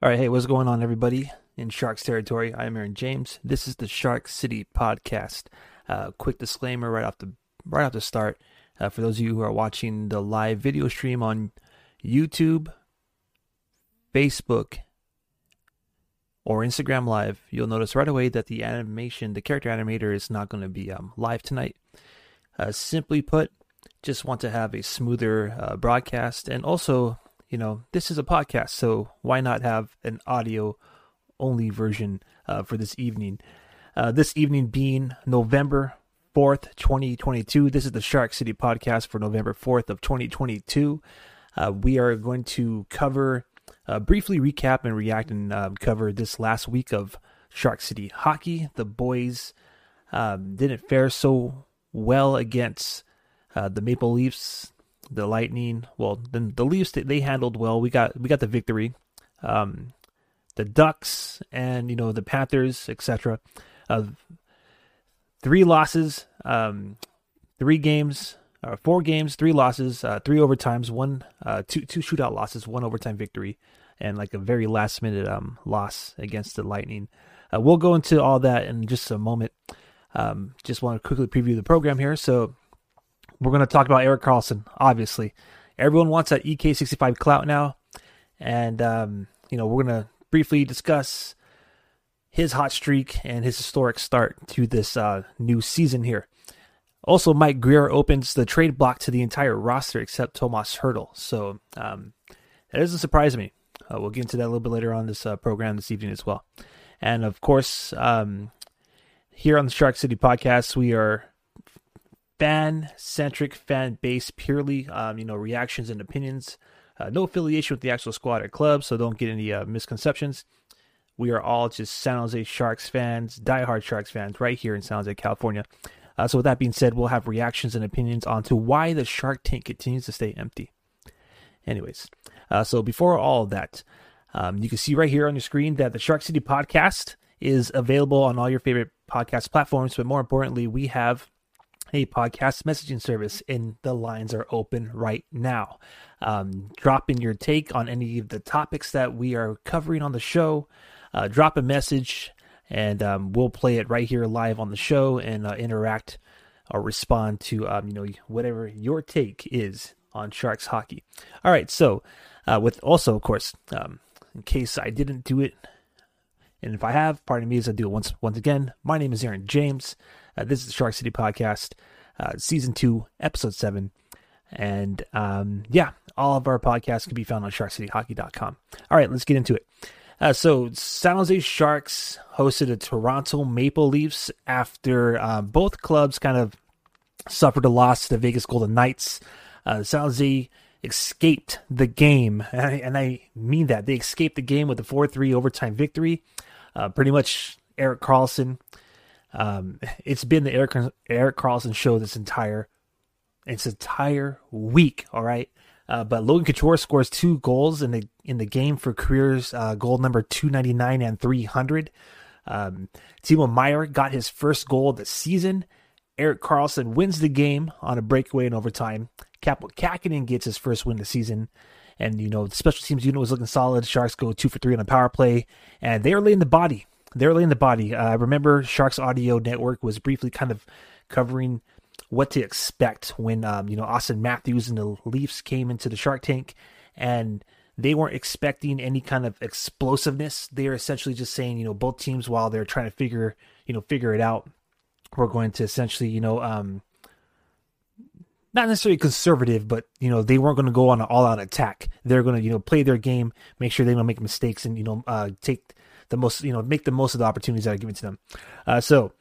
All right, hey, what's going on, everybody in Sharks territory? I'm Aaron James. This is the Shark City podcast. Uh, quick disclaimer right off the right off the start uh, for those of you who are watching the live video stream on YouTube, Facebook, or Instagram Live, you'll notice right away that the animation, the character animator, is not going to be um, live tonight. Uh, simply put, just want to have a smoother uh, broadcast and also you know, this is a podcast, so why not have an audio only version uh, for this evening? Uh, this evening being November 4th, 2022. This is the Shark City podcast for November 4th of 2022. Uh, we are going to cover, uh, briefly recap and react and um, cover this last week of Shark City hockey. The boys um, didn't fare so well against uh, the Maple Leafs the Lightning, well, then the Leafs they handled well. We got we got the victory. Um, the Ducks and you know the Panthers, etc. Uh, three losses, um, three games, uh, four games, three losses, uh, three overtimes, one, uh, two two shootout losses, one overtime victory, and like a very last minute um, loss against the Lightning. Uh, we'll go into all that in just a moment. Um, just want to quickly preview the program here. So we're going to talk about Erik Karlsson, obviously. Everyone wants that EK65 clout now. And, um, you know, we're going to briefly discuss his hot streak and his historic start to this uh, new season here. Also, Mike Grier opens the trade block to the entire roster except Tomas Hertl. So um, that doesn't surprise me. Uh, we'll get into that a little bit later on this uh, program this evening as well. And of course, um, here on the Shark City podcast, we are fan centric, fan base, purely, um, you know, reactions and opinions. Uh, no affiliation with the actual squad or club, so don't get any uh, misconceptions. We are all just San Jose Sharks fans, diehard Sharks fans, right here in San Jose, California. Uh, so, with that being said, we'll have reactions and opinions onto why the Shark Tank continues to stay empty. Anyways, uh, so before all of that, um, you can see right here on your screen that the Shark City podcast is available on all your favorite podcast platforms. But more importantly, we have a podcast messaging service, and the lines are open right now. Um, drop in your take on any of the topics that we are covering on the show. Uh, drop a message, and um, we'll play it right here live on the show and uh, interact or respond to um, you know whatever your take is on Sharks hockey. All right, so uh, with also of course, um, in case I didn't do it, and if I have, pardon me as I do it once once again. My name is Aaron James. Uh, this is the Shark City Podcast, uh, Season 2, Episode 7. And um, yeah, all of our podcasts can be found on sharkcityhockey.com. All right, let's get into it. Uh, so, San Jose Sharks hosted the Toronto Maple Leafs after uh, both clubs kind of suffered a loss to the Vegas Golden Knights. Uh, San Jose escaped the game, and I, and I, mean that. They escaped the game with a 4 3 overtime victory. Uh, pretty much Erik Karlsson um, it's been the Eric, Erik Karlsson show this entire its entire week. All right. Uh, but Logan Couture scores two goals in the in the game for careers uh, goal number 299 and 300. Um, Timo Meier got his first goal of the season. Erik Karlsson wins the game on a breakaway in overtime. Kaapo Kähkönen gets his first win of the season. And, you know, the special teams unit was looking solid. Sharks go two for three on a power play. And they are laying the body they're laying the body. Uh, I remember Sharks Audio Network was briefly kind of covering what to expect when um, you know Auston Matthews and the Leafs came into the Shark Tank, and they weren't expecting any kind of explosiveness. They're essentially just saying, you know, both teams while they're trying to figure, you know, figure it out, we're going to essentially, you know, um, not necessarily conservative, but you know, they weren't going to go on an all-out attack. They're going to, you know, play their game, make sure they don't make mistakes, and you know, uh, take the most, you know, make the most of the opportunities that are given to them. Uh, so,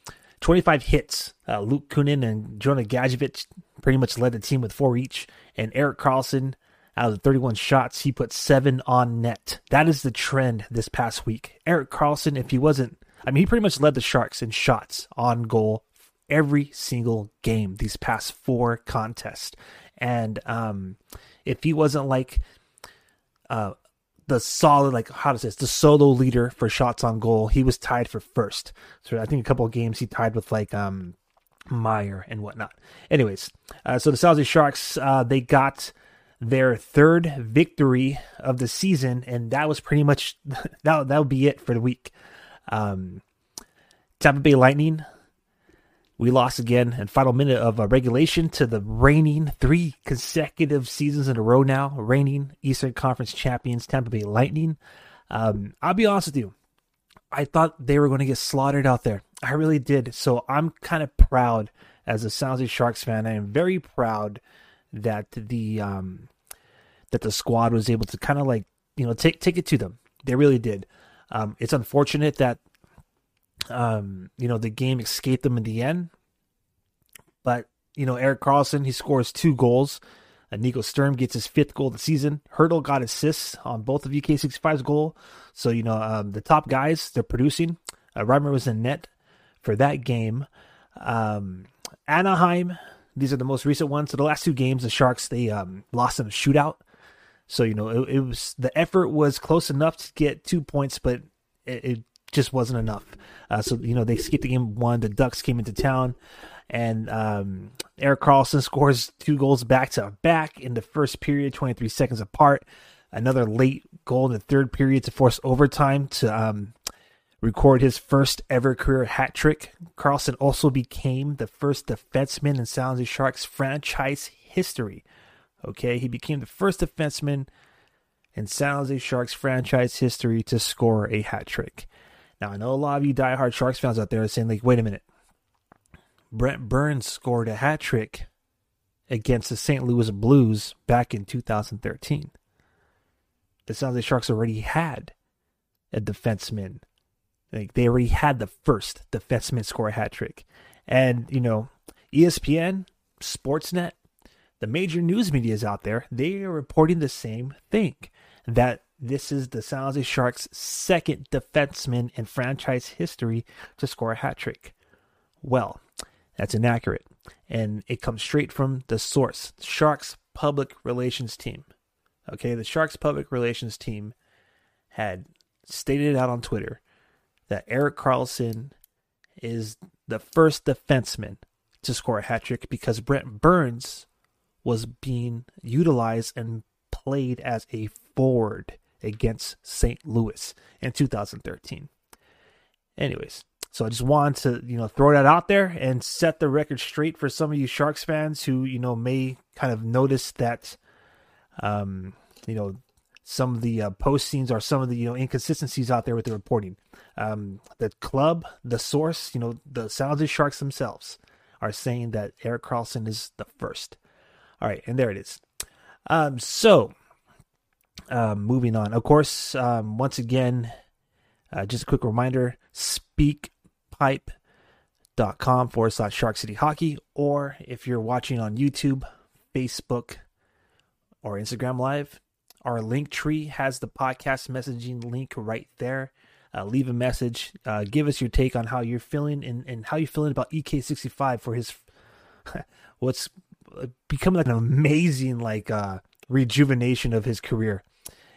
25 hits. Uh, Luke Kunin and Jonah Gadjovich pretty much led the team with four each. And Erik Karlsson, out of the 31 shots, he put seven on net. That is the trend this past week. Erik Karlsson, if he wasn't, I mean, he pretty much led the Sharks in shots on goal every single game these past four contests. And um, if he wasn't like uh, the solid, like how say this, the solo leader for shots on goal. He was tied for first. So I think a couple of games he tied with like um Meier and whatnot. Anyways, uh, so the Jose Sharks uh, they got their third victory of the season, and that was pretty much that. That would be it for the week. Um, Tampa Bay Lightning, we lost again in final minute of uh, regulation to the reigning three consecutive seasons in a row now, reigning Eastern Conference champions, Tampa Bay Lightning. Um, I'll be honest with you, I thought they were going to get slaughtered out there. I really did. So I'm kind of proud as a San Jose Sharks fan. I am very proud that the um, that the squad was able to kind of like you know take take it to them. They really did. Um, it's unfortunate that um, you know the game escaped them in the end, but you know Erik Karlsson, he scores two goals. And Nico Sturm gets his fifth goal of the season. Hertl got assists on both of EK65's goal. So, you know, um, the top guys, they're producing. Uh, Reimer was in net for that game. Um, Anaheim, these are the most recent ones. So the last two games, the Sharks they um, lost in a shootout. So you know it, it, was the effort was close enough to get two points, but it, it just wasn't enough. Uh, so you know they skipped the game one. The Ducks came into town, and um, Erik Karlsson scores two goals back to back in the first period, 23 seconds apart. Another late goal in the third period to force overtime to um, record his first ever career hat trick. Karlsson also became the first defenseman in San Jose Sharks franchise history. Okay, he became the first defenseman in San Jose Sharks franchise history to score a hat trick. Now, I know a lot of you diehard Sharks fans out there are saying, like, wait a minute. Brent Burns scored a hat trick against the St. Louis Blues back in 2013. The San Jose Sharks already had a defenseman like they already had the first defenseman score a hat trick. And, you know, ESPN, Sportsnet, the major news media is out there. They are reporting the same thing that this is the San Jose Sharks' second defenseman in franchise history to score a hat trick. Well, that's inaccurate. And it comes straight from the source Sharks public relations team. Okay, the Sharks public relations team had stated out on Twitter that Erik Karlsson is the first defenseman to score a hat trick because Brent Burns was being utilized and played as a forward against St. Louis in 2013. Anyways, so I just wanted to, you know, throw that out there and set the record straight for some of you Sharks fans who, you know, may kind of notice that um, you know, some of the uh, post scenes or some of the you know inconsistencies out there with the reporting. Um, the club, the source, you know, the San Jose Sharks themselves are saying that Erik Karlsson is the first. All right, and there it is. Um, so, um, moving on. Of course, um, once again, uh, just a quick reminder: speakpipe.com forward slash Shark City Hockey, or if you're watching on YouTube, Facebook, or Instagram Live, our link tree has the podcast messaging link right there. Uh, leave a message. Uh, give us your take on how you're feeling and, and how you're feeling about EK65 for his what's become like an amazing like uh, rejuvenation of his career.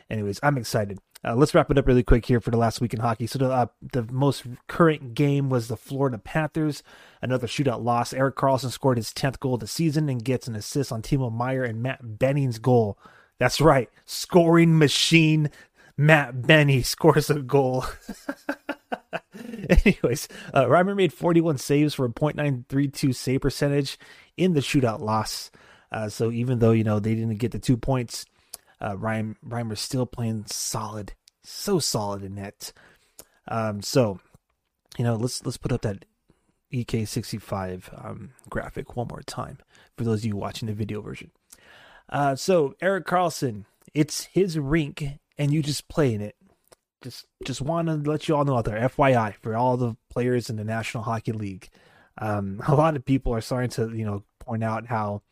Anyways, I'm excited. Uh, let's wrap it up really quick here for the last week in hockey. So the uh, the most current game was the Florida Panthers, another shootout loss. Erik Karlsson scored his 10th goal of the season and gets an assist on Timo Meier and Matt Benning's goal. That's right. Scoring machine Matt Benning scores a goal. Anyways, uh, Reimer made 41 saves for a .932 save percentage in the shootout loss. Uh, so even though, you know, they didn't get the two points, uh, Reim, Reimer's still playing solid. So solid in net. Um, so, you know, let's let's put up that EK65 um, graphic one more time for those of you watching the video version. Uh, so Erik Karlsson, it's his rink, and you just play in it. Just just want to let you all know out there, FYI, for all the players in the National Hockey League. Um, a lot of people are starting to you know point out how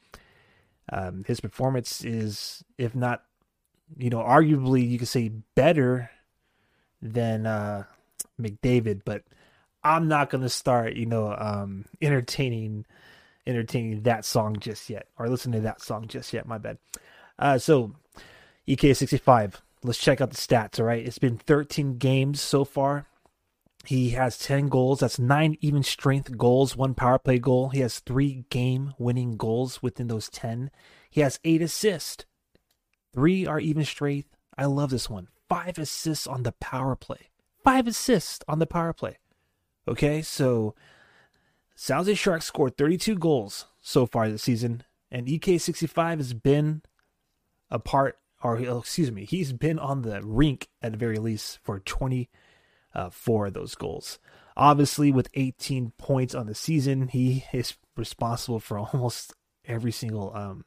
um, his performance is, if not, you know, arguably you could say better than uh, McDavid, but I'm not to start, you know, um, entertaining entertaining that song just yet, or listening to that song just yet. My bad. Uh, so EK65. Let's check out the stats. All right, it's been 13 games so far. He has 10 goals. That's nine even strength goals, one power play goal. He has three game winning goals within those 10. He has eight assists. Three are even strength. I love this one. Five assists on the power play. Five assists on the power play. Okay, so San Jose Sharks scored 32 goals so far this season, and EK65 has been a part, or excuse me, he's been on the rink at the very least for 24 of those goals. Obviously, with 18 points on the season, he is responsible for almost every single. Um,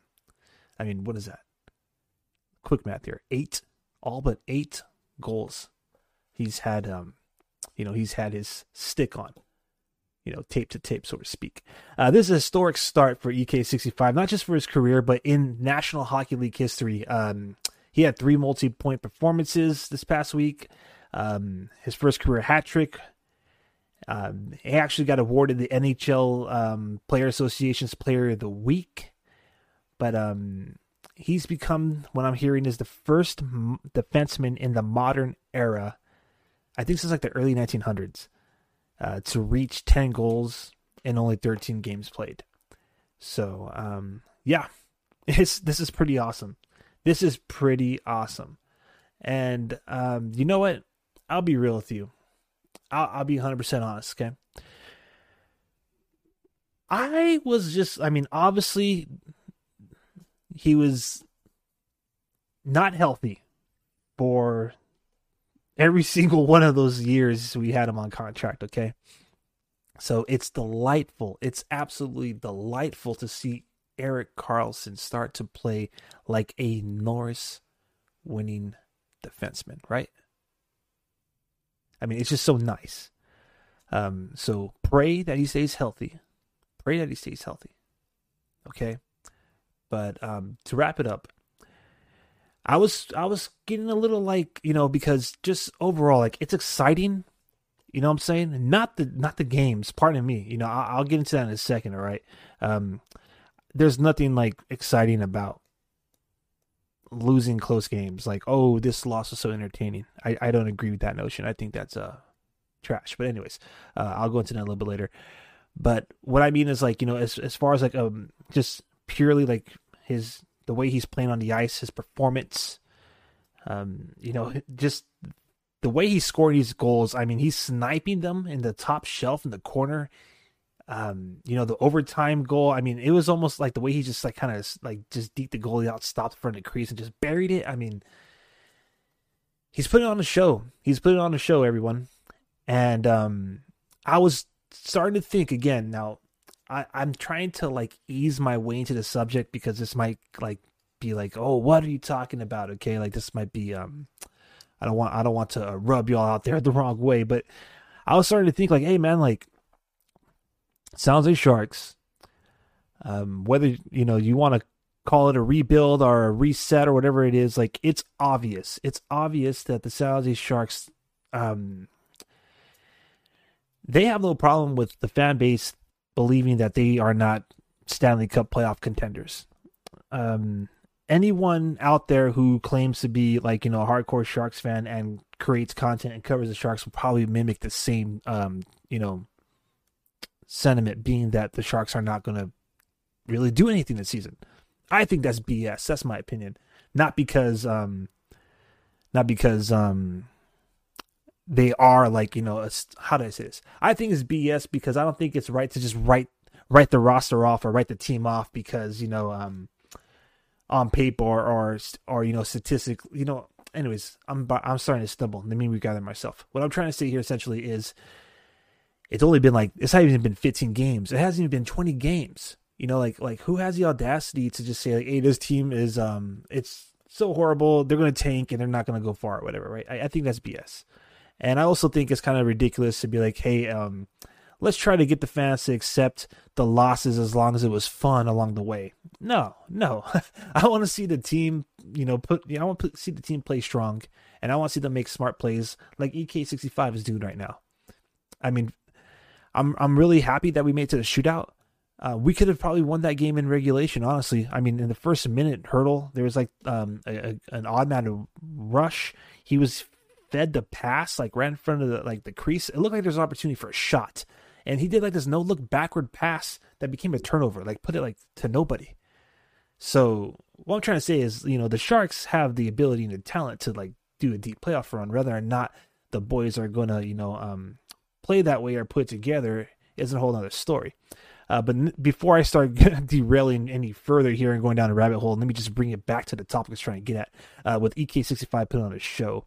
I mean, what is that? Quick math here: eight, all but eight goals. He's had, um, you know, he's had his stick on you know, tape to tape, so to speak. Uh, this is a historic start for EK65, not just for his career, but in National Hockey League history. Um, he had three multi point performances this past week. Um, his first career hat trick. Um, he actually got awarded the NHL um, Player Association's Player of the Week. But um, he's become, what I'm hearing, is the first m- defenseman in the modern era. I think since like the early 1900s uh, to reach 10 goals in only 13 games played. So, um, yeah, it's, this is pretty awesome. This is pretty awesome. And um, you know what? I'll be real with you. I'll, I'll be 100% honest, okay? I was just, I mean, obviously, he was not healthy for every single one of those years we had him on contract, okay? So it's delightful. It's absolutely delightful to see Erik Karlsson start to play like a Norris winning defenseman, right? I mean, it's just so nice. Um, so pray that he stays healthy. Pray that he stays healthy. Okay? But um, to wrap it up, I was I was getting a little like you know because just overall like it's exciting, you know what I'm saying? Not the not the games. Pardon me. You know I'll, I'll get into that in a second. All right. Um, there's nothing like exciting about losing close games. Like oh this loss was so entertaining. I I don't agree with that notion. I think that's uh trash. But anyways, uh, I'll go into that a little bit later. But what I mean is like you know as as far as like um just purely like his the way he's playing on the ice, his performance, um, you know, just the way he's scoring these goals. I mean, he's sniping them in the top shelf in the corner. Um, you know, the overtime goal. I mean, it was almost like the way he just like kind of like just deep the goalie out, stopped of the crease, and just buried it. I mean, he's putting on a show. He's putting on a show, everyone. And um, I was starting to think again. Now, I, I'm trying to like ease my way into the subject because this might like be like, oh, what are you talking about? Okay, like this might be um, I don't want I don't want to rub y'all out there the wrong way, but I was starting to think like, hey man, like sounds like Sharks. Um, whether you know you want to call it a rebuild or a reset or whatever it is, like it's obvious. It's obvious that the San Sharks, um, they have no problem with the fan base believing that they are not Stanley Cup playoff contenders. Um, anyone out there who claims to be like you know a hardcore Sharks fan and creates content and covers the Sharks will probably mimic the same um, you know sentiment, being that the Sharks are not going to really do anything this season. I think that's BS. That's my opinion. Not because um, not because um, they are like you know how do I say this? I think it's BS because I don't think it's right to just write write the roster off or write the team off because you know um on paper or or, or you know statistic you know anyways I'm I'm starting to stumble let me regather myself what I'm trying to say here essentially is it's only been like it's not even been 15 games it hasn't even been 20 games you know like like who has the audacity to just say like hey this team is um it's so horrible they're gonna tank and they're not gonna go far or whatever right I, I think that's BS and I also think it's kind of ridiculous to be like, hey, um, let's try to get the fans to accept the losses as long as it was fun along the way. No, no. I want to see the team, you know, put, you know, I want to see the team play strong and I want to see them make smart plays like EK65 is doing right now. I mean, I'm I'm really happy that we made to the shootout. Uh, we could have probably won that game in regulation, honestly. I mean, in the first minute hurdle, there was like um, a, a, an odd man rush. He was fed the pass, like right in front of the like the crease. It looked like there's an opportunity for a shot. And he did like this no look backward pass that became a turnover, like put it like to nobody. So what I'm trying to say is, you know, the Sharks have the ability and the talent to like do a deep playoff run. Whether or not the boys are gonna, you know, um, play that way or put together is a whole other story. Uh, but n- before I start derailing any further here and going down a rabbit hole, let me just bring it back to the topic I was trying to get at uh, with EK65 put on a show.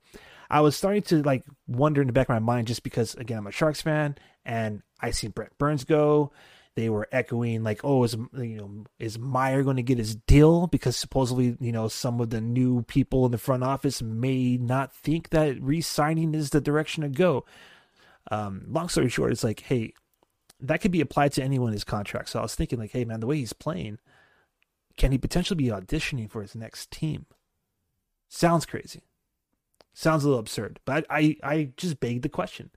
I was starting to like wonder in the back of my mind just because again I'm a Sharks fan and I seen Brent Burns go. They were echoing like, oh, is you know is Meier going to get his deal because supposedly you know some of the new people in the front office may not think that re-signing is the direction to go. Um, long story short, it's like, hey, that could be applied to anyone in his contract. So I was thinking like, hey man, the way he's playing, can he potentially be auditioning for his next team? Sounds crazy. Sounds a little absurd, but I, I just begged the question.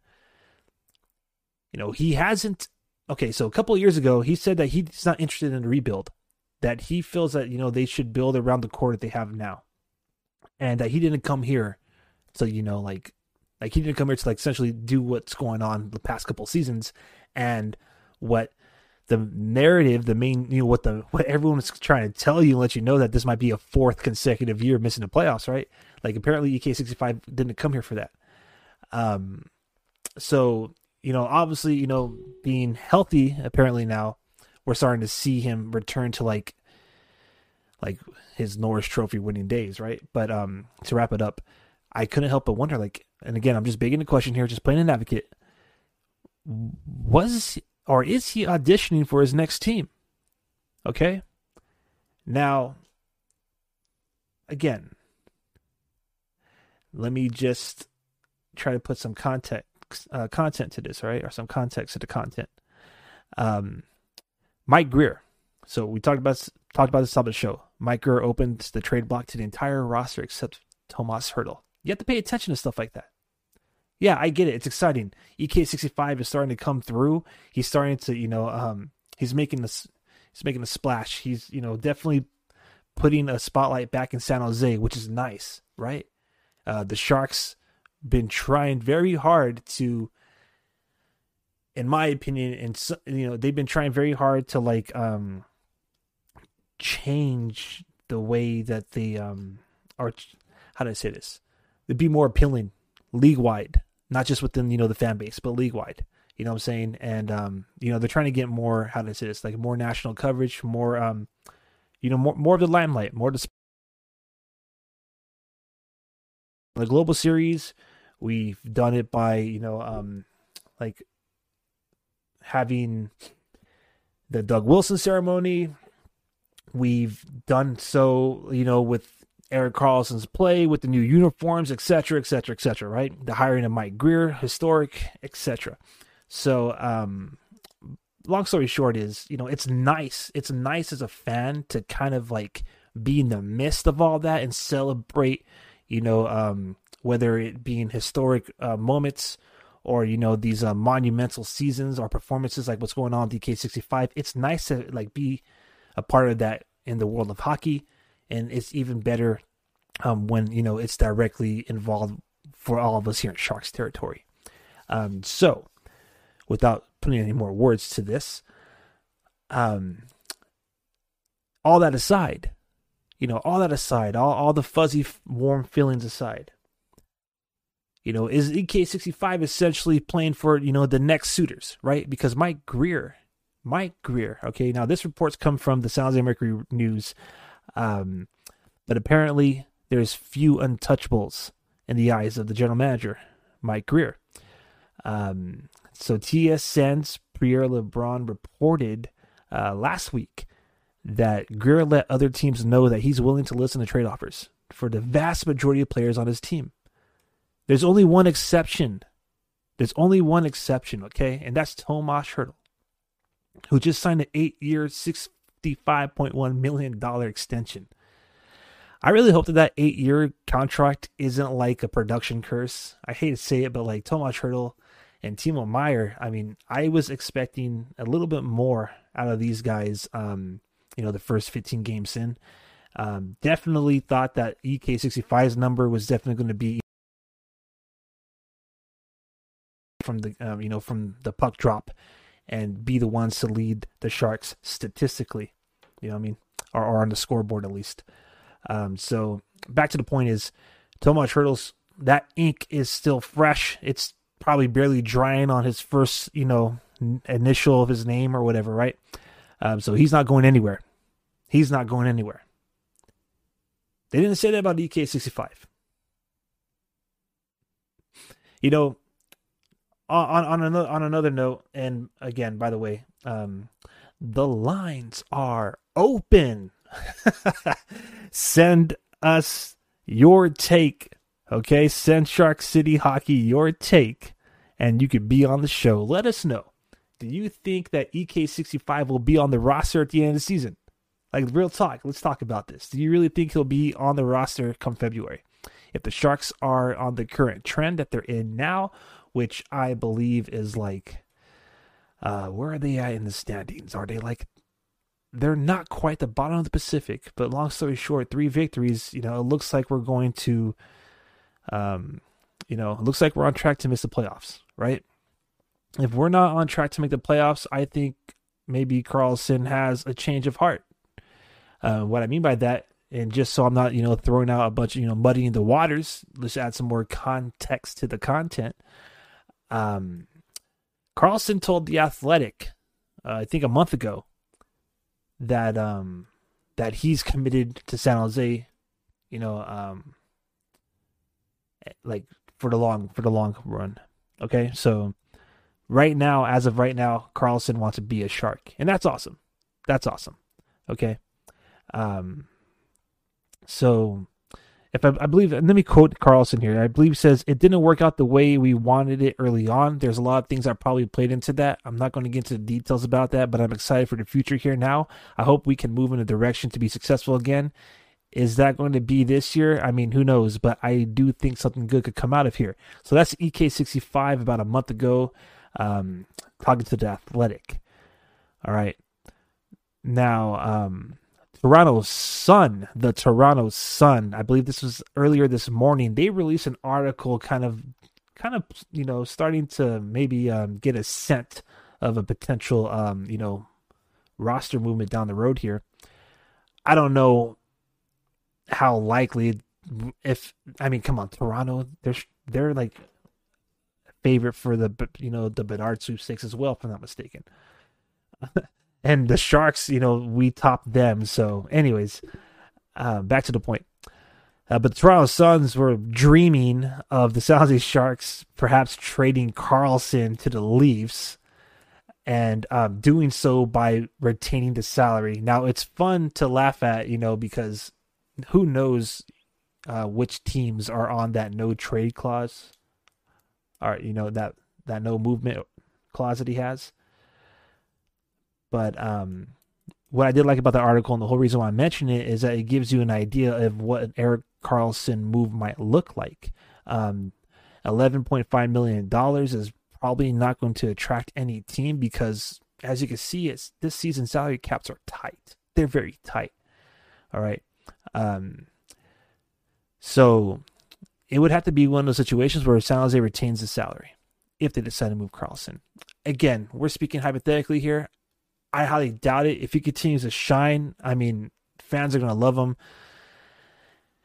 You know, he hasn't. Okay, so a couple years ago, he said that he's not interested in a rebuild, that he feels that you know they should build around the core that they have now, and that he didn't come here to you know like like he didn't come here to like essentially do what's going on the past couple seasons and what the narrative, the main, you know, what the what everyone's trying to tell you and let you know that this might be a fourth consecutive year missing the playoffs, right? Like apparently EK65 didn't come here for that. Um, so you know, obviously, you know, being healthy, apparently now we're starting to see him return to like like his Norris Trophy winning days, right? But um, to wrap it up, I couldn't help but wonder, like, and again, I'm just begging the question here, just playing an advocate. Was or is he auditioning for his next team? Okay. Now, again, let me just try to put some context uh, content to this, right, or some context to the content. Um, Mike Grier. So we talked about talked about this on the show. Mike Grier opens the trade block to the entire roster except Tomas Hertl. You have to pay attention to stuff like that. Yeah, I get it. It's exciting. EK65 is starting to come through. He's starting to, you know, um, he's making this, he's making a splash. He's, you know, definitely putting a spotlight back in San Jose, which is nice, right? Uh, the Sharks been trying very hard to, in my opinion, and you know, they've been trying very hard to like um change the way that they um are. How do I say this? To be more appealing league wide not just within you know the fan base, but league wide. You know what I'm saying? And um, you know they're trying to get more how to say this, like more national coverage, more um, you know more more of the limelight, more the the global series. We've done it by you know um, like having the Doug Wilson ceremony. We've done so, you know, with Erik Karlsson's play with the new uniforms, etc., etc., etc. Right, the hiring of Mike Grier, historic, etc. So, um, long story short is, you know, it's nice. It's nice as a fan to kind of like be in the midst of all that and celebrate, you know, um, whether it being historic uh, moments or you know these uh, monumental seasons or performances like what's going on EK65. It's nice to like be a part of that in the world of hockey and it's even better um, when you know it's directly involved for all of us here in Sharks territory. Um, so, without putting any more words to this, um, all that aside, you know, all that aside, all, all the fuzzy, warm feelings aside, you know, is EK65 essentially playing for, you know, the next suitors, right? Because Mike Grier, Mike Grier, okay, now this report's come from the San Jose Mercury News. Um, but apparently, there's few untouchables in the eyes of the general manager, Mike Grier. Um, so TSN's Pierre LeBrun reported uh, last week that Grier let other teams know that he's willing to listen to trade offers for the vast majority of players on his team. There's only one exception. There's only one exception, okay? And that's Tomas Hertl, who just signed an eight year, $65.1 million extension. I really hope that that eight year contract isn't like a production curse. I hate to say it, but like Tomas Hertl and Timo Meier, I mean, I was expecting a little bit more out of these guys, um, you know, the first 15 games in. Um, definitely thought that EK65's number was definitely going to be from the, um, you know, from the puck drop and be the ones to lead the Sharks statistically. You know what I mean? Or, or on the scoreboard at least. Um, so back to the point is Tomas Hertl's that ink is still fresh. It's probably barely drying on his first, you know, initial of his name or whatever, right? Um, so he's not going anywhere. He's not going anywhere. They didn't say that about EK65. You know, on on another on another note, and again, by the way, um, the lines are open. Send us your take, okay? Send Shark City Hockey your take, and you could be on the show. Let us know. Do you think that EK65 will be on the roster at the end of the season? Like real talk, let's talk about this. Do you really think he'll be on the roster come February? If the Sharks are on the current trend that they're in now, which I believe is like uh where are they at in the standings? Are they like they're not quite the bottom of the Pacific, but long story short, three victories, you know, it looks like we're going to um you know, it looks like we're on track to miss the playoffs, right? If we're not on track to make the playoffs, I think maybe Karlsson has a change of heart. Uh, what I mean by that, and just so I'm not, you know, throwing out a bunch of, you know, muddying the waters, let's add some more context to the content. Um, Karlsson told the Athletic, uh, I think a month ago, that um, that he's committed to San Jose, you know, um, like for the long for the long run. Okay, so right now, as of right now, Karlsson wants to be a shark, and that's awesome. That's awesome. Okay, um, so if I, I, believe, and let me quote Karlsson here. I believe says it didn't work out the way we wanted it early on. There's a lot of things that probably played into that. I'm not going to get into the details about that, but I'm excited for the future here now. I hope we can move in a direction to be successful again. Is that going to be this year? I mean, who knows? But I do think something good could come out of here. So that's EK65 about a month ago, um, talking to the Athletic. All right. Now, um, Toronto Sun, the Toronto Sun, I believe this was earlier this morning. They released an article, kind of, kind of, you know, starting to maybe um, get a scent of a potential, um, you know, roster movement down the road here. I don't know how likely, if I mean, come on, Toronto, they're they're like favorite for the you know the Bedard sweepstakes as well, if I'm not mistaken. and the Sharks, you know, we topped them. So, anyways, uh, back to the point. Uh, but the Toronto Suns were dreaming of the San Jose Sharks perhaps trading Karlsson to the Leafs and um, doing so by retaining the salary. Now, it's fun to laugh at, you know, because who knows uh, which teams are on that no trade clause or, you know, that, that no movement clause that he has. But um, what I did like about the article and the whole reason why I mention it is that it gives you an idea of what an Erik Karlsson move might look like. Um, $11.5 million is probably not going to attract any team because, as you can see, it's this season salary caps are tight. They're very tight. All right. Um, so it would have to be one of those situations where San Jose retains the salary if they decide to move Karlsson. Again, we're speaking hypothetically here. I highly doubt it. If he continues to shine, I mean, fans are going to love him.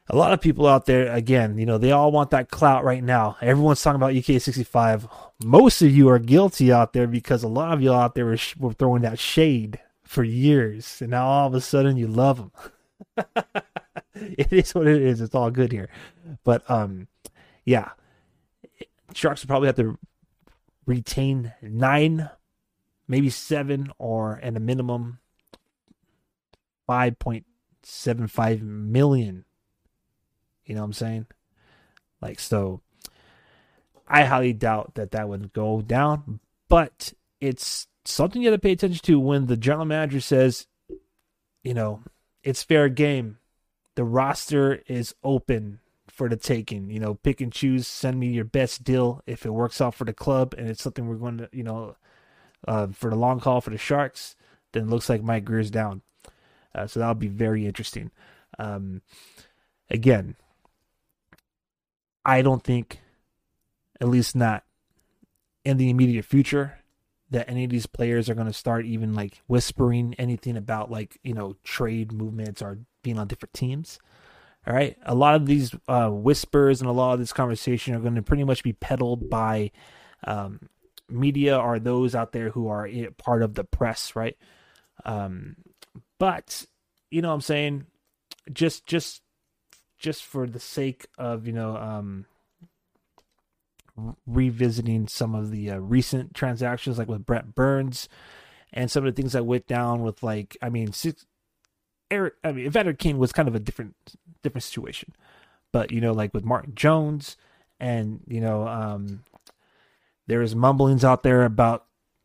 A lot of people out there, again, you know, they all want that clout right now. Everyone's talking about EK65. Most of you are guilty out there because a lot of you out there were, were throwing that shade for years, and now all of a sudden you love them. it is what it is. It's all good here, but um, yeah, Sharks will probably have to retain nine maybe seven or at a minimum 5.75 million. You know what I'm saying? Like, so I highly doubt that that would go down, but it's something you have to pay attention to when the general manager says, you know, it's fair game. The roster is open for the taking. You know, pick and choose, send me your best deal if it works out for the club and it's something we're going to, you know, uh, for the long haul for the Sharks, then looks like Mike Grier's down. Uh, so that'll be very interesting. Um, again, I don't think, at least not in the immediate future, that any of these players are going to start even like whispering anything about like you know trade movements or being on different teams. All right, a lot of these uh, whispers and a lot of this conversation are going to pretty much be peddled by um, media are those out there who are part of the press, right? Um, but you know, what I'm saying just just just for the sake of you know um, revisiting some of the uh, recent transactions, like with Brent Burns, and some of the things that went down with like I mean, six, Eric. I mean, Evander Kane was kind of a different different situation, but you know, like with Martin Jones, and you know, um, there's mumblings out there about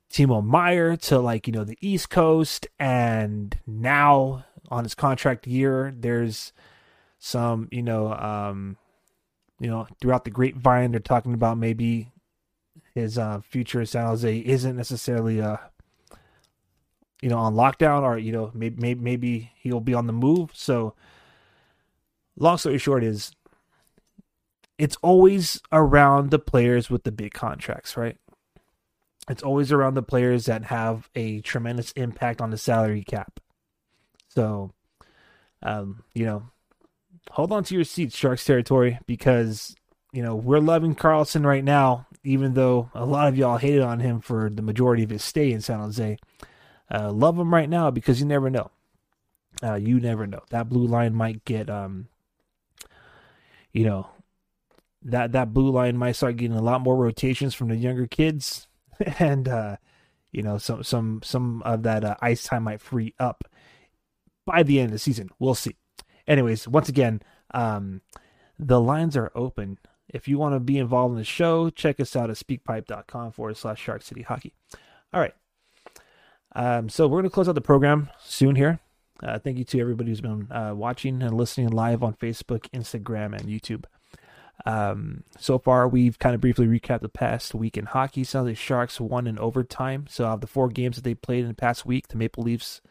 Timo Meier to like you know the East Coast, and now on his contract year, there's some you know um, you know throughout the grapevine they're talking about maybe his uh, future at San Jose isn't necessarily uh you know on lockdown or you know maybe maybe, maybe he'll be on the move. So long story short is it's always around the players with the big contracts, right? It's always around the players that have a tremendous impact on the salary cap. So, um, you know, hold on to your seats, Sharks territory, because you know we're loving Karlsson right now, even though a lot of y'all hated on him for the majority of his stay in San Jose. Uh, love him right now because you never know. Uh, you never know. That blue line might get, um, you know, that that blue line might start getting a lot more rotations from the younger kids, and uh, you know some some some of that uh, ice time might free up by the end of the season. We'll see. Anyways, once again, um, the lines are open. If you want to be involved in the show, check us out at speakpipe.com forward slash Shark City Hockey. All right. Um, so we're going to close out the program soon here. Uh, thank you to everybody who's been uh, watching and listening live on Facebook, Instagram, and YouTube. Um, so far, we've kind of briefly recapped the past week in hockey. San Jose Sharks won in overtime. So, of the four games that they played in the past week, the Maple Leafs,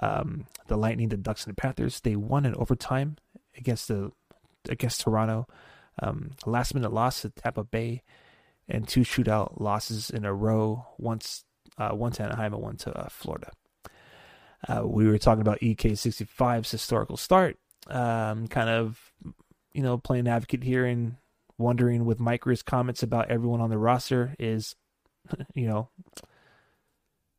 um, the Lightning, the Ducks, and the Panthers, they won in overtime against the against Toronto. Um, last minute loss to Tampa Bay, and two shootout losses in a row. Once uh, one to Anaheim and one to uh, Florida. Uh, we were talking about EK65's historical start. Um, kind of you know, playing advocate here and wondering with Micro's comments about everyone on the roster is, you know,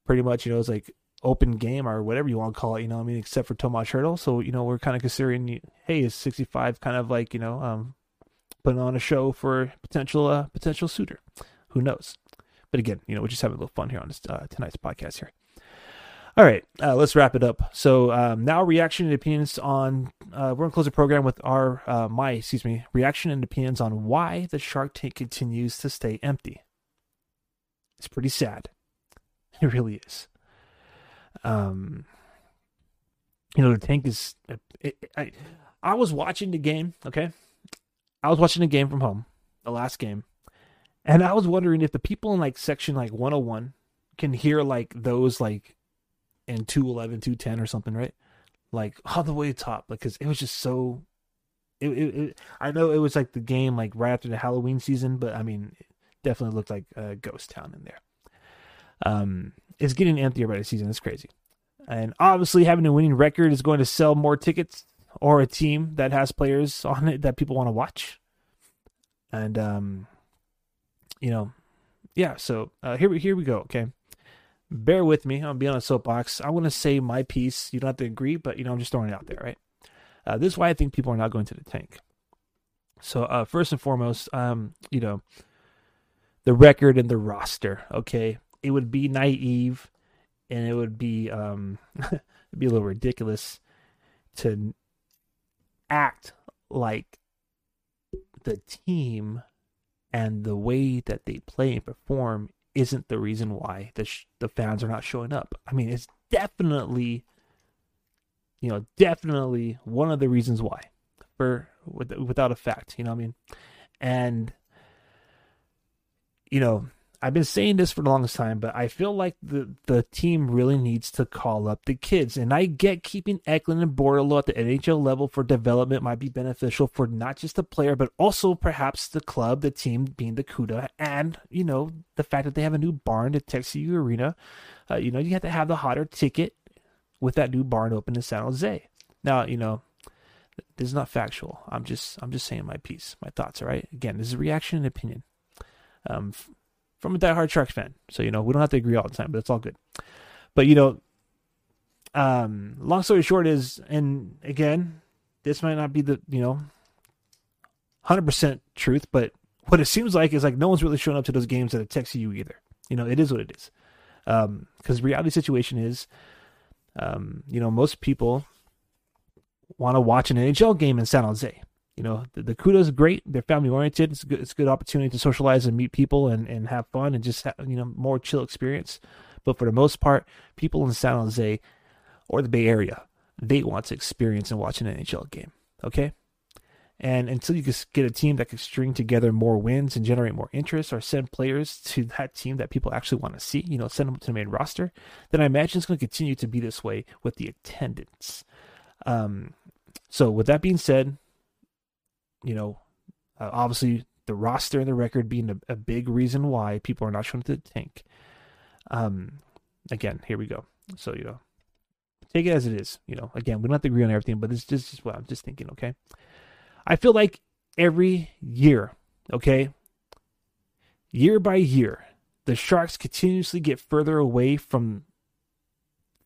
pretty much, you know, it's like open game or whatever you want to call it, you know, I mean, except for Tomas Hertl. So, you know, we're kind of considering, hey, is 65 kind of like, you know, um, putting on a show for potential, uh, potential suitor? Who knows? But again, you know, we're just having a little fun here on this, uh, tonight's podcast here. All right, uh, let's wrap it up. So um, now, reaction and opinions on. Uh, we're gonna close the program with our uh, my excuse me reaction and opinions on why the Shark Tank continues to stay empty. It's pretty sad. It really is. Um, you know, the tank is. It, it, I I was watching the game. Okay, I was watching the game from home, the last game, and I was wondering if the people in like section like 101 can hear like those like and 211, 210 or something, right? Like all the way top, because it was just so. It, it, it, I know it was like the game like right after the Halloween season, but I mean, it definitely looked like a ghost town in there. Um, it's getting emptier by the season. It's crazy, and obviously having a winning record is going to sell more tickets or a team that has players on it that people want to watch. And um, you know, yeah. So uh, here we here we go. Okay, bear with me. I'm be on a soapbox. I want to say my piece. You don't have to agree, but you know, I'm just throwing it out there, right? Uh, this is why I think people are not going to the tank. So uh, first and foremost, um, you know, the record and the roster. Okay, it would be naive, and it would be um, be a little ridiculous to act like the team and the way that they play and perform isn't the reason why the sh- the fans are not showing up. I mean, it's definitely, you know, definitely one of the reasons why, for with, without a fact. You know what I mean? And you know, I've been saying this for the longest time, but I feel like the the team really needs to call up the kids. And I get keeping Eklund and Bordeleau at the NHL level for development might be beneficial for not just the player, but also perhaps the club, the team being the CUDA, and you know the fact that they have a new barn, the Tech CU Arena. Uh, you know, you have to have the hotter ticket with that new barn open in San Jose. Now, you know, This is not factual. I'm just I'm just saying my piece, my thoughts. All right. Again, this is a reaction and opinion. Um, from a diehard Sharks fan. So you know we don't have to agree all the time, but it's all good. But you know, um, long story short is, and again, this might not be the you know, hundred percent truth, but what it seems like is like no one's really showing up to those games at a Tech CU either. You know, it is what it is. Because um, reality situation is, um, you know, most people want to watch an NHL game in San Jose. You know, the, the Cuda is great. They're family oriented. It's a good, it's a good opportunity to socialize and meet people and, and have fun and just have, you know, more chill experience. But for the most part, people in San Jose or the Bay Area, they want to experience and watch an NHL game. Okay. And until you can get a team that can string together more wins and generate more interest or send players to that team that people actually want to see, you know, send them to the main roster, then I imagine it's going to continue to be this way with the attendance. Um, so, with that being said, you know, uh, obviously the roster and the record being a, a, big reason why people are not showing to the tank. Um, again, here we go. So, you know, take it as it is. You know, again, we don't have to agree on everything, but this, just, just what I'm just thinking, okay? I feel like every year, okay, year by year, the Sharks continuously get further away from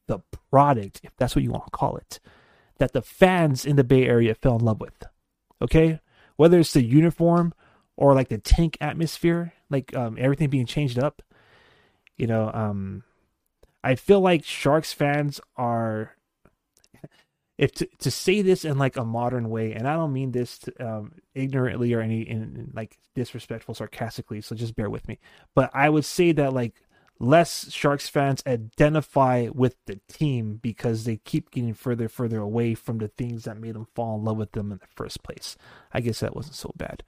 the product, if that's what you want to call it, that the fans in the Bay Area fell in love with. Okay? Whether it's the uniform or like the tank atmosphere, like um, everything being changed up, you know, um, I feel like Sharks fans are if to, to say this in like a modern way, and I don't mean this to, um, ignorantly or any in, in, like disrespectful, sarcastically. So just bear with me. But I would say that like less Sharks fans identify with the team because they keep getting further, further away from the things that made them fall in love with them in the first place. I guess that wasn't so bad.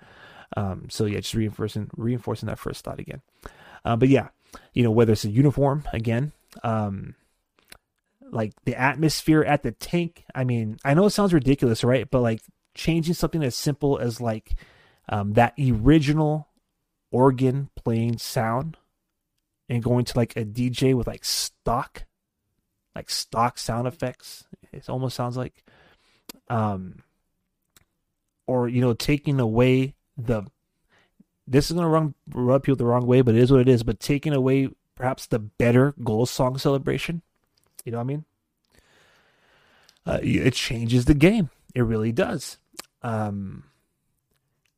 Um, so yeah, just reinforcing reinforcing that first thought again. Uh, but yeah, you know whether it's a uniform again. Um, like the atmosphere at the tank. I mean, I know it sounds ridiculous, right? But like changing something as simple as like um, that original organ playing sound and going to like a DJ with like stock, like stock sound effects. It almost sounds like, um, or you know, taking away the. This is gonna run, rub people the wrong way, but it is what it is. But taking away perhaps the better goal song celebration you know what I mean? Uh, it changes the game. It really does. Um,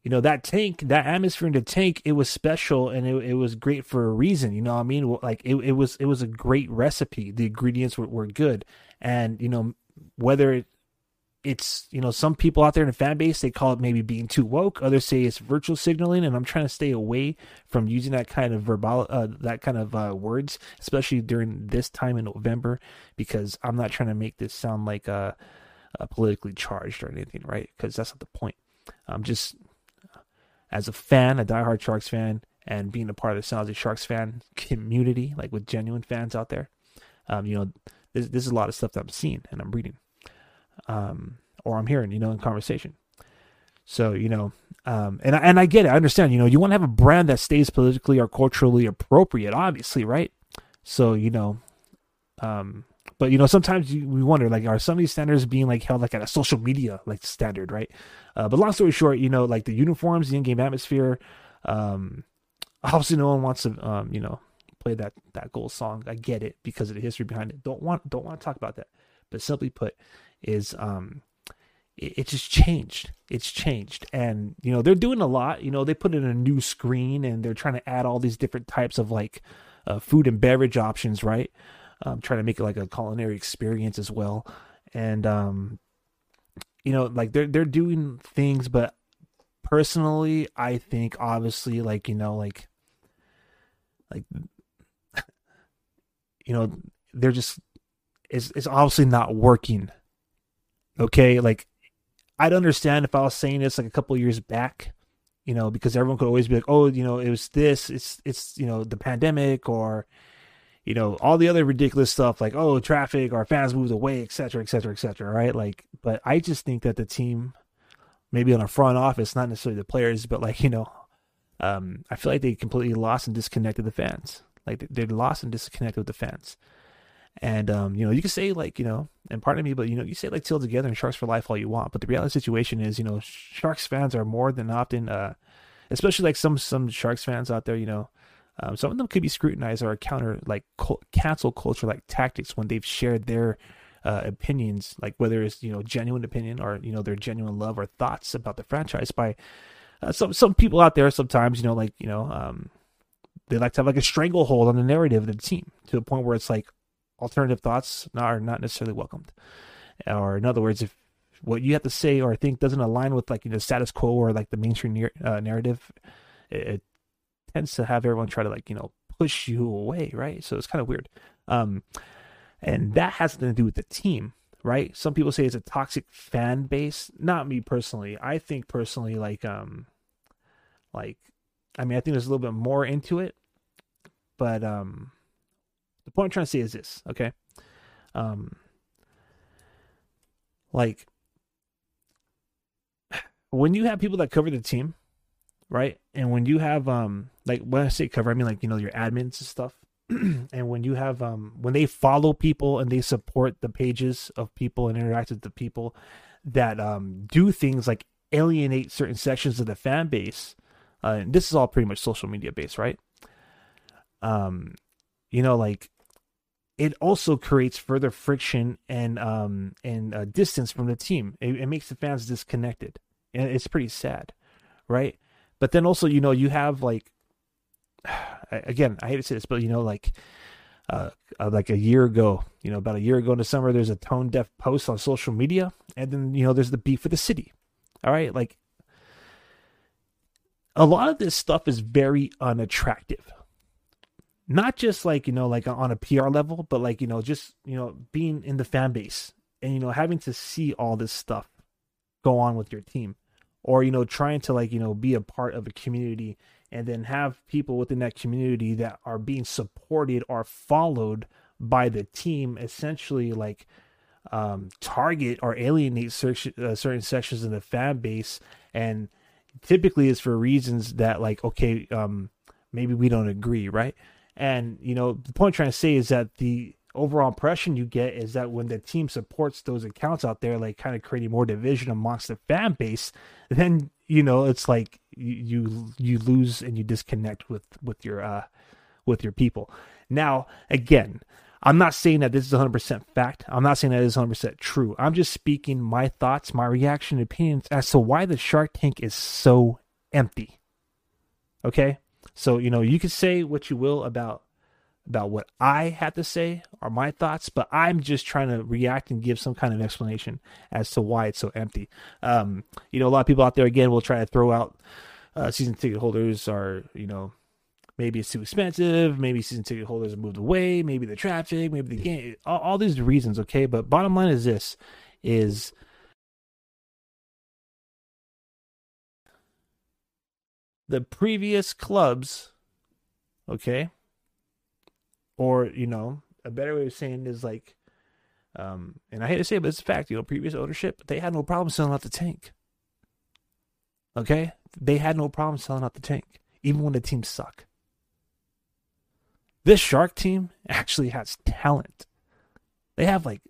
you know that tank, that atmosphere in the tank, it was special and it, it was great for a reason. You know what I mean? Like it, it was it was a great recipe. The ingredients were, were good, and you know whether it, it's you know some people out there in the fan base they call it maybe being too woke others say it's virtual signaling and i'm trying to stay away from using that kind of verbal uh, that kind of uh, words especially during this time in november because i'm not trying to make this sound like a politically charged or anything right because that's not the point i'm just as a fan a diehard sharks fan and being a part of the San Jose Sharks fan community, like with genuine fans out there, um, you know, this, this is a lot of stuff that I'm seeing and I'm reading um, or I'm hearing, you know, in conversation. So you know, um, and I, and I get it. I understand. You know, you want to have a brand that stays politically or culturally appropriate, obviously, right? So you know, um, but you know, sometimes you, we wonder, like, are some of these standards being like held like at a social media like standard, right? Uh, but long story short, you know, like the uniforms, the in-game atmosphere. Um, obviously, no one wants to, um, you know, play that that goal song. I get it because of the history behind it. Don't want don't want to talk about that. But simply put, is um it, it just changed. It's changed. And, you know, they're doing a lot. You know, they put in a new screen and they're trying to add all these different types of like uh, food and beverage options, right? Um, trying to make it like a culinary experience as well. And, um, you know, like they're, they're doing things, but personally, I think obviously like, you know, like, like, you know, they're just, it's, it's obviously not working Okay, like I'd understand if I was saying this like a couple years back, you know, because everyone could always be like, "Oh, you know, it was this, it's it's you know the pandemic or." You know all the other ridiculous stuff like oh traffic or fans moved away etc etc etc right? Like but I just think that the team maybe on a front office not necessarily the players but like you know um, I feel like they completely lost and disconnected the fans. Like they lost and disconnected with the fans. And um, you know, you can say like, you know, and pardon me, but you know, you say like Teal Together and Sharks for Life all you want, but the reality the situation is, you know, Sharks fans are more than often, uh, especially like some some Sharks fans out there, you know, um, some of them could be scrutinized or counter like cancel culture like tactics when they've shared their uh, opinions, like whether it's you know genuine opinion or you know their genuine love or thoughts about the franchise by uh, some some people out there. Sometimes you know like you know um, they like to have like a stranglehold on the narrative of the team to the point where it's like alternative thoughts are not necessarily welcomed. Or in other words, if what you have to say or think doesn't align with like you know status quo or like the mainstream uh, narrative, it, it, tends to have everyone try to like you know push you away, right? So it's kind of weird. Um, and that has nothing to do with the team, right? Some people say it's a toxic fan base. Not me personally. I think personally, like um, like, I mean, I think there's a little bit more into it, but um, the point I'm trying to say is this, okay? Um, like when you have people that cover the team, right? And when you have um like when I say cover, I mean like you know your admins and stuff. and when you have um when they follow people and they support the pages of people and interact with the people that um do things like alienate certain sections of the fan base, uh, and this is all pretty much social media based, right? Um, you know, like it also creates further friction and um and uh, distance from the team. It, it makes the fans disconnected, and it's pretty sad, right? But then also, you know, you have like again, I hate to say this, but you know, like uh, uh, like a year ago, you know, about a year ago in the summer, there's a tone deaf post on social media, and then you know, there's the beef with the city. All right, like a lot of this stuff is very unattractive. Not just like you know, like on a PR level, but like you know, just you know, being in the fan base and you know, having to see all this stuff go on with your team, or you know, trying to like you know, be a part of a community and then have people within that community that are being supported or followed by the team essentially like um, target or alienate certain, uh, certain sections of the fan base. And typically it's for reasons that like okay um, maybe we don't agree right? And you know the point i'm trying to say is that the overall impression you get is that when the team supports those accounts out there like kind of creating more division amongst the fan base then you know it's like you you lose and you disconnect with with your uh with your people. Now again i'm not saying that this is 100% fact. I'm not saying that is 100% true. I'm just speaking my thoughts my reaction opinions as to why the shark tank is so empty. Okay? So you know you can say what you will about about what I had to say or my thoughts, but I'm just trying to react and give some kind of explanation as to why it's so empty. Um, you know, a lot of people out there again will try to throw out uh, season ticket holders are, you know, maybe it's too expensive, maybe season ticket holders moved away, maybe the traffic, maybe the game, all, all these reasons. Okay, but bottom line is this: is the previous clubs, okay, or you know a better way of saying is like um and i hate to say it but it's a fact you know previous ownership they had no problem selling out the tank. Okay? They had no problem selling out the tank even when the teams suck. This shark team actually has talent. They have like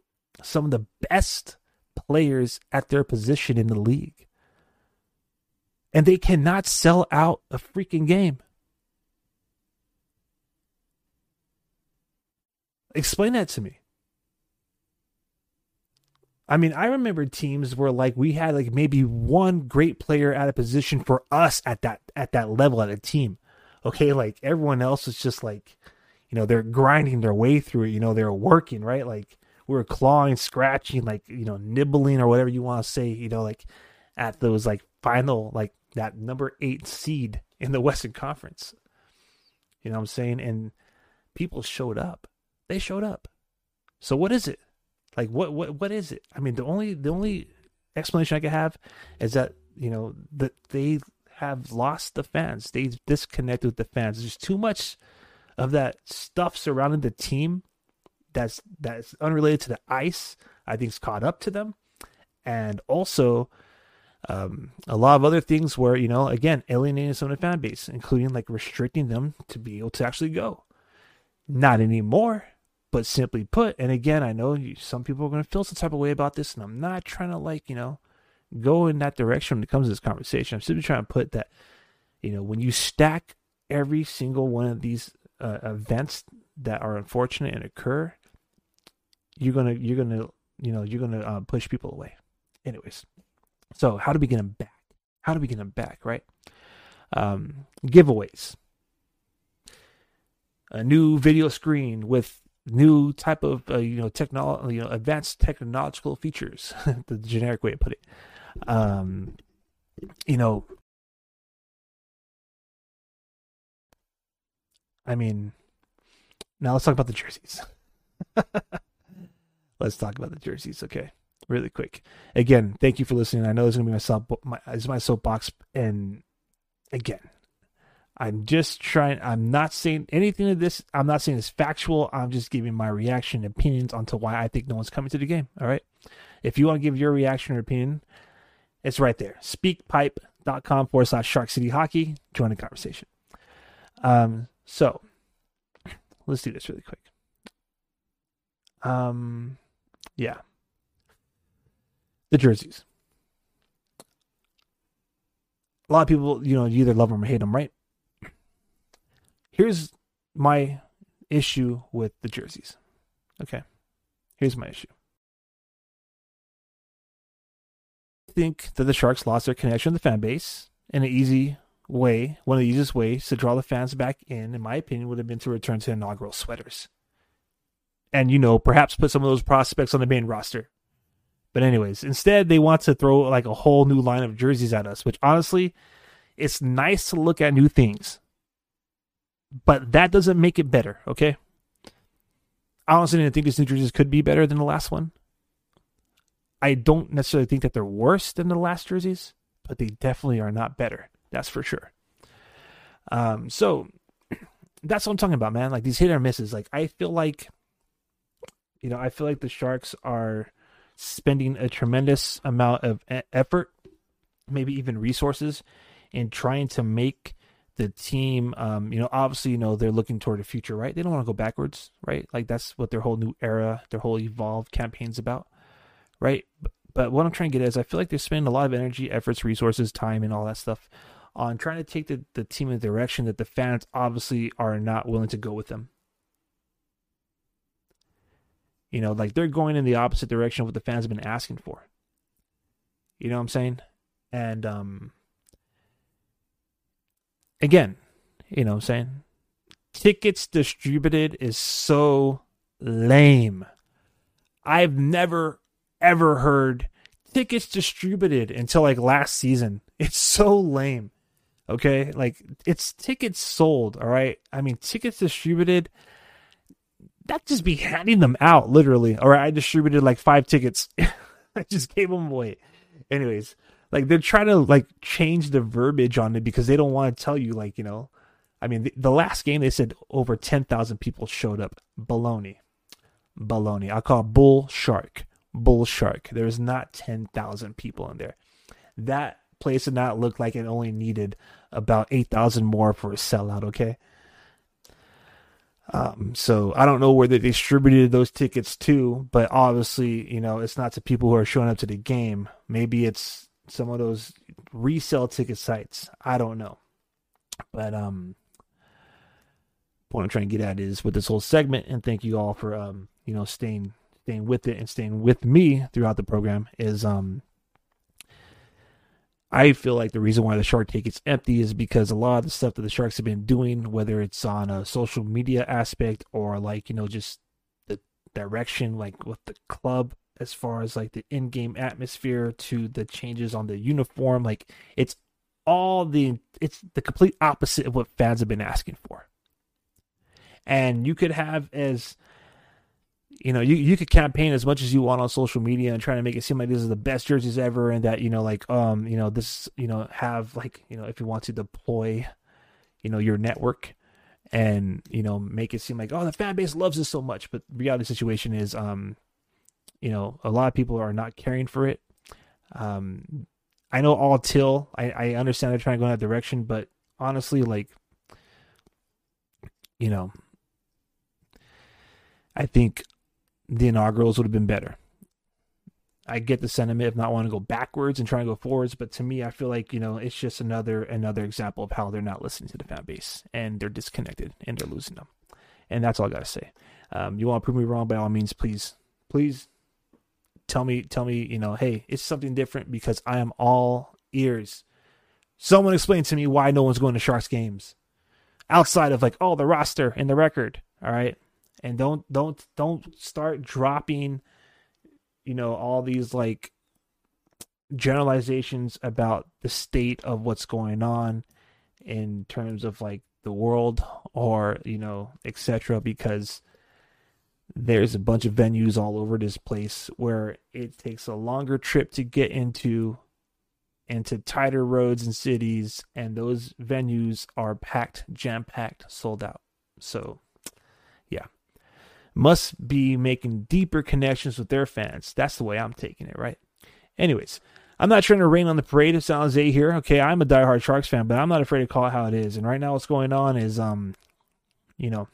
some of the best players at their position in the league. And they cannot sell out a freaking game Explain that to me. I mean, I remember teams where like we had like maybe one great player at a position for us at that at that level at a team. Okay, like everyone else is just like, you know, they're grinding their way through it. You know, they're working right. Like we are clawing, scratching, like you know, nibbling or whatever you want to say. You know, like at those like final like that number eight seed in the Western Conference. You know what I'm saying? And people showed up they showed up. So what is it? Like what what what is it? I mean, the only the only explanation I can have is that you know that they have lost the fans. They disconnected with the fans. There's too much of that stuff surrounding the team that's that's unrelated to the ice. I think it's caught up to them, and also um, a lot of other things where you know again alienating some of the fan base, including like restricting them to be able to actually go. Not anymore But simply put, and again, I know you, some people are going to feel some type of way about this, and I'm not trying to like you know go in that direction when it comes to this conversation. I'm simply trying to put that you know when you stack every single one of these uh, events that are unfortunate and occur, you're gonna you're gonna you know you're gonna uh, push people away. Anyways, so how do we get them back? How do we get them back? Right? Um, giveaways. A new video screen with new type of uh, you know technology, you know, advanced technological features. the generic way to put it. Um, you know, I mean, now let's talk about the jerseys. let's talk about the jerseys, okay? Really quick. Again, thank you for listening. I know this is gonna be my soap, my, this is my soapbox, and again, I'm just trying. I'm not saying anything of this. I'm not saying it's factual. I'm just giving my reaction and opinions onto why I think no one's coming to the game. All right. If you want to give your reaction or opinion, it's right there. Speakpipe.com forward slash Shark City Hockey. Join the conversation. Um. So let's do this really quick. Um. Yeah. The jerseys. A lot of people, you know, you either love them or hate them, right? Here's my issue with the jerseys. Okay. Here's my issue. I think that the Sharks lost their connection with the fan base in an easy way. One of the easiest ways to draw the fans back in, in my opinion, would have been to return to inaugural sweaters. And, you know, perhaps put some of those prospects on the main roster. But, anyways, instead, they want to throw like a whole new line of jerseys at us, which honestly, it's nice to look at new things but that doesn't make it better, okay? I honestly didn't think these New Jerseys could be better than the last one. I don't necessarily think that they're worse than the last jerseys, but they definitely are not better. That's for sure. Um, so that's what I'm talking about, man. Like these hit or misses. Like I feel like, you know, I feel like the Sharks are spending a tremendous amount of effort, maybe even resources, in trying to make the team um, you know obviously you know they're looking toward the future right? They don't want to go backwards right? Like that's what their whole new era their whole evolved campaign's about right? But, but what i'm trying to get is i feel like they're spending a lot of energy efforts resources time and all that stuff on trying to take the, the team in a direction that the fans obviously are not willing to go with them. You know like they're going in the opposite direction of what the fans have been asking for. You know what i'm saying? And um again, you know what I'm saying? Tickets distributed is so lame. I've never ever heard tickets distributed until like last season. It's so lame. Okay? Like it's tickets sold, all right? I mean, tickets distributed that just be handing them out literally. All right, I distributed like 5 tickets. I just gave them away. Anyways, like they're trying to like change the verbiage on it because they don't want to tell you like you know i mean the, the last game they said over 10,000 people showed up. Baloney. Baloney. I call bull shark. Bull shark. There's not 10,000 people in there. That place did not look like it only needed about 8,000 more for a sellout okay? Um, so I don't know where they distributed those tickets to, but obviously, you know, it's not to people who are showing up to the game. Maybe it's some of those resale ticket sites. I don't know. But um what I'm trying to get at is with this whole segment, and thank you all for um, you know, staying staying with it and staying with me throughout the program is um I feel like the reason why the Shark Tank is empty is because a lot of the stuff that the Sharks have been doing, whether it's on a social media aspect or like, you know, just the direction, like with the club as far as like the in-game atmosphere to the changes on the uniform like it's all the it's the complete opposite of what fans have been asking for. And you could have as you know you, you could campaign as much as you want on social media and trying to make it seem like this is the best jerseys ever and that you know like um you know this you know have like you know if you want to deploy you know your network and you know make it seem like oh the fan base loves this so much. But reality situation is um you know, a lot of people are not caring for it. Um, I know all till I, I understand they're trying to go in that direction, but honestly, like, you know, I think the inaugurals would have been better. I get the sentiment of not wanting to go backwards and trying to go forwards, but to me, I feel like you know it's just another another example of how they're not listening to the fan base and they're disconnected and they're losing them, and that's all I gotta say. Um, you want to prove me wrong? By all means, please, please tell me, tell me, you know, hey, it's something different because I am all ears. Someone explain to me why no one's going to Sharks games outside of like, oh, the roster and the record. All right, and don't don't don't start dropping you know all these like generalizations about the state of what's going on in terms of like the world or you know etc because there's a bunch of venues all over this place where it takes a longer trip to get into into tighter roads and cities and those venues are packed jam packed sold out so yeah must be making deeper connections with their fans. That's the way I'm taking it, right? Anyways, I'm not trying to rain on the parade of San Jose here. Okay, I'm a diehard Sharks fan, but I'm not afraid to call it how it is. And right now, what's going on is, um, you know,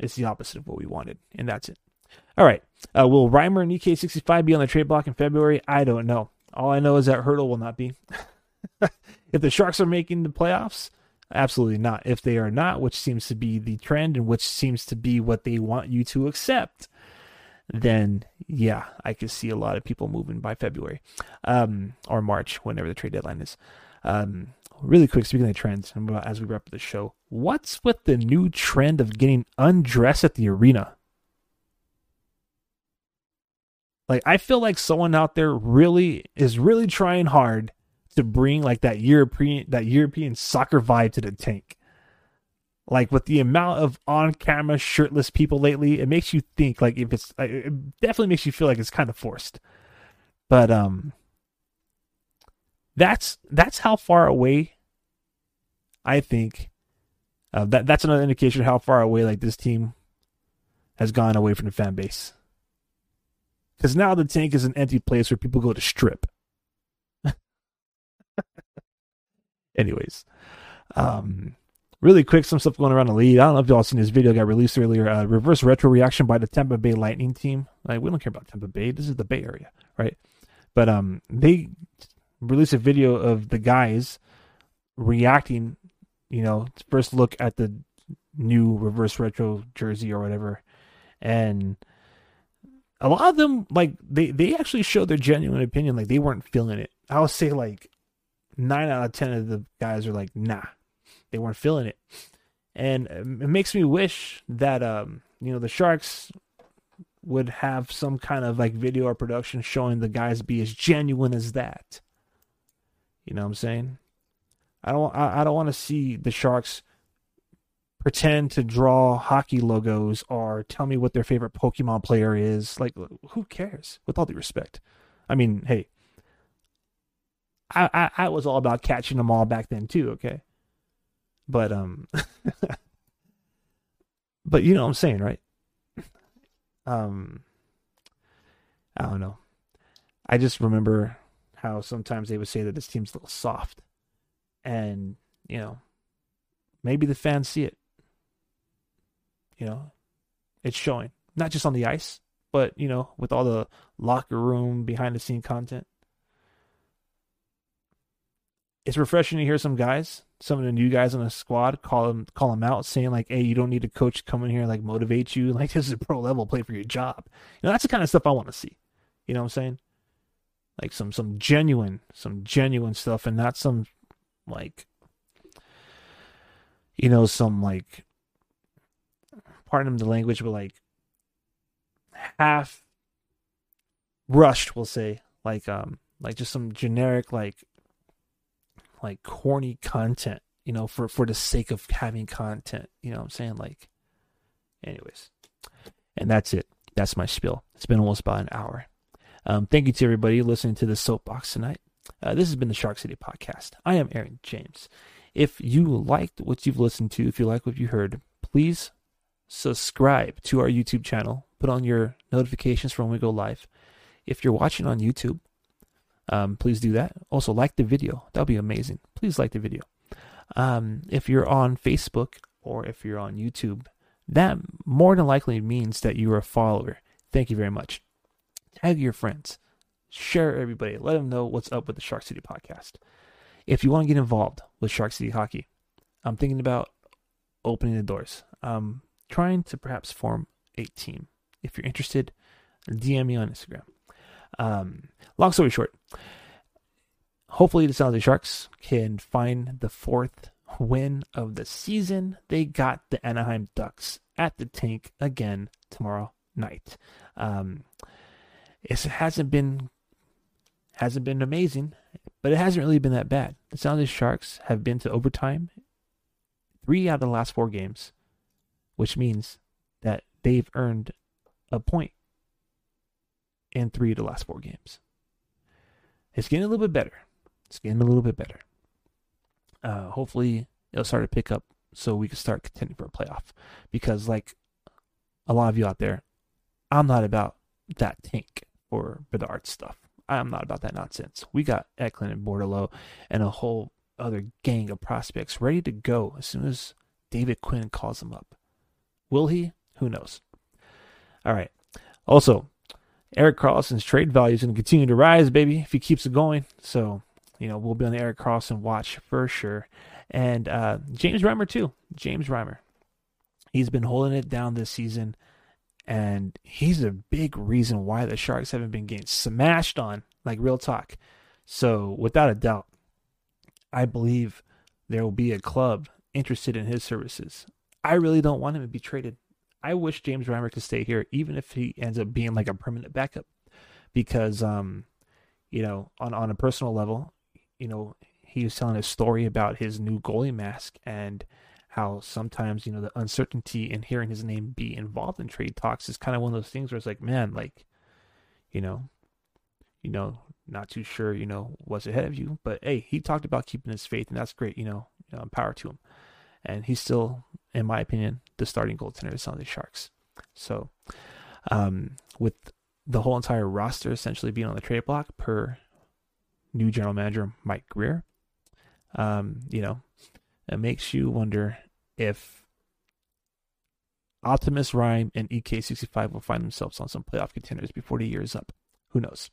it's the opposite of what we wanted, and that's it. All right, uh, will Reimer and EK65 be on the trade block in February? I don't know. All I know is that Hertl will not be. if the Sharks are making the playoffs, Absolutely not. If they are not, which seems to be the trend and which seems to be what they want you to accept, then yeah, I could see a lot of people moving by February um, or March, whenever the trade deadline is. Um, really quick, speaking of trends, as we wrap up the show, what's with the new trend of getting undressed at the arena? Like, I feel like someone out there really is really trying hard to bring like that European that European soccer vibe to the tank. Like with the amount of on-camera shirtless people lately, it makes you think like if it's it definitely makes you feel like it's kind of forced. But um that's that's how far away I think uh, that that's another indication of how far away like this team has gone away from the fan base. Because now the tank is an empty place where people go to strip. Anyways, um, really quick, some stuff going around the league. I don't know if y'all seen this video got released earlier. Uh, reverse retro reaction by the Tampa Bay Lightning team. Like we don't care about Tampa Bay. This is the Bay Area, right? But um, they released a video of the guys reacting. You know, first look at the new reverse retro jersey or whatever, and a lot of them like they they actually showed their genuine opinion. Like they weren't feeling it. I would say like nine out of ten of the guys are like, nah, they weren't feeling it, and it makes me wish that um, you know, the Sharks would have some kind of like video or production showing the guys be as genuine as that. You know what I'm saying? I don't I, I don't want to see the Sharks pretend to draw hockey logos or tell me what their favorite Pokemon player is. Like who cares? With all due respect. I mean, hey, I, I, I was all about catching them all back then too. Okay, but um, but you know what I'm saying, right? Um, I don't know. I just remember how sometimes they would say that this team's a little soft, and you know, maybe the fans see it. You know, it's showing not just on the ice, but you know, with all the locker room behind the scene content it's refreshing to hear some guys, some of the new guys on the squad, call them call them out, saying like, "Hey, you don't need a coach in here like motivate you. Like this is a pro level, play for your job." You know, that's the kind of stuff I want to see. You know what I'm saying? Like some some genuine, some genuine stuff, and not some like, you know, some like, pardon the language, but like half rushed, we'll say, like um, like just some generic like like corny content, you know, for for the sake of having content. You know what I'm saying? Like anyways. And that's it. That's my spiel. It's been almost about an hour. Um, thank you to everybody listening to the soapbox tonight. Uh, this has been the Shark City podcast. I am Aaron James. If you liked what you've listened to, if you like what you heard, please subscribe to our YouTube channel. Put on your notifications for when we go live. If you're watching on YouTube, um, please do that. Also, like the video. That would be amazing. Please like the video. Um, if you're on Facebook or if you're on YouTube, that more than likely means that you're a follower. Thank you very much. Tag your friends, share everybody, let them know what's up with the Shark City podcast. If you want to get involved with Shark City Hockey, I'm thinking about opening the doors. I'm trying to perhaps form a team. If you're interested, DM me on Instagram. Um, long story short, hopefully the San Jose Sharks can find the fourth win of the season. They got the Anaheim Ducks at the tank again tomorrow night. Um, it hasn't been hasn't been amazing, but it hasn't really been that bad. The San Jose Sharks have been to overtime three out of the last four games, which means that they've earned a point in three of the last four games. It's getting a little bit better. It's getting a little bit better. Uh, hopefully, it'll start to pick up so we can start contending for a playoff. Because, like a lot of you out there, I'm not about that tank or Bedard stuff. I'm not about that nonsense. We got Eklund and Bordeleau and a whole other gang of prospects ready to go as soon as David Quinn calls them up. Will he? Who knows? All right. Also, Erik Karlsson's trade value is going to continue to rise, baby, if he keeps it going. So, you know, we'll be on the Erik Karlsson watch for sure. And uh, James Reimer, too. James Reimer. He's been holding it down this season. And he's a big reason why the Sharks haven't been getting smashed on, like real talk. So, without a doubt, I believe there will be a club interested in his services. I really don't want him to be traded. I wish James Reimer could stay here, even if he ends up being like a permanent backup, because um, you know, on on a personal level, you know, he was telling a story about his new goalie mask and how sometimes you know the uncertainty in hearing his name be involved in trade talks is kind of one of those things where it's like, man, like, you know, you know, not too sure, you know, what's ahead of you. But hey, he talked about keeping his faith, and that's great, you know, you know power to him. And he's still, in my opinion, the starting goaltender of the San Jose Sharks. So, um, with the whole entire roster essentially being on the trade block per new general manager Mike Grier um, you know, it makes you wonder if Optimus Reim and EK65 will find themselves on some playoff contenders before the year is up. Who knows?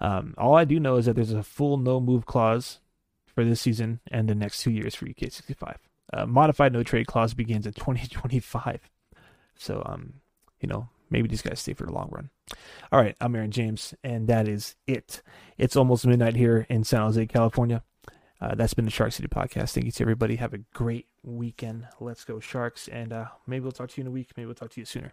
Um, all I do know is that there's a full no move clause for this season and the next two years for EK65. Uh, modified no trade clause begins in 2025. So, um, you know, maybe these guys stay for the long run. All right, I'm Aaron James, and that is it. It's almost midnight here in San Jose, California. Uh, that's been the Shark City podcast. Thank you to everybody. Have a great weekend. Let's go Sharks, and uh, maybe we'll talk to you in a week. Maybe we'll talk to you sooner.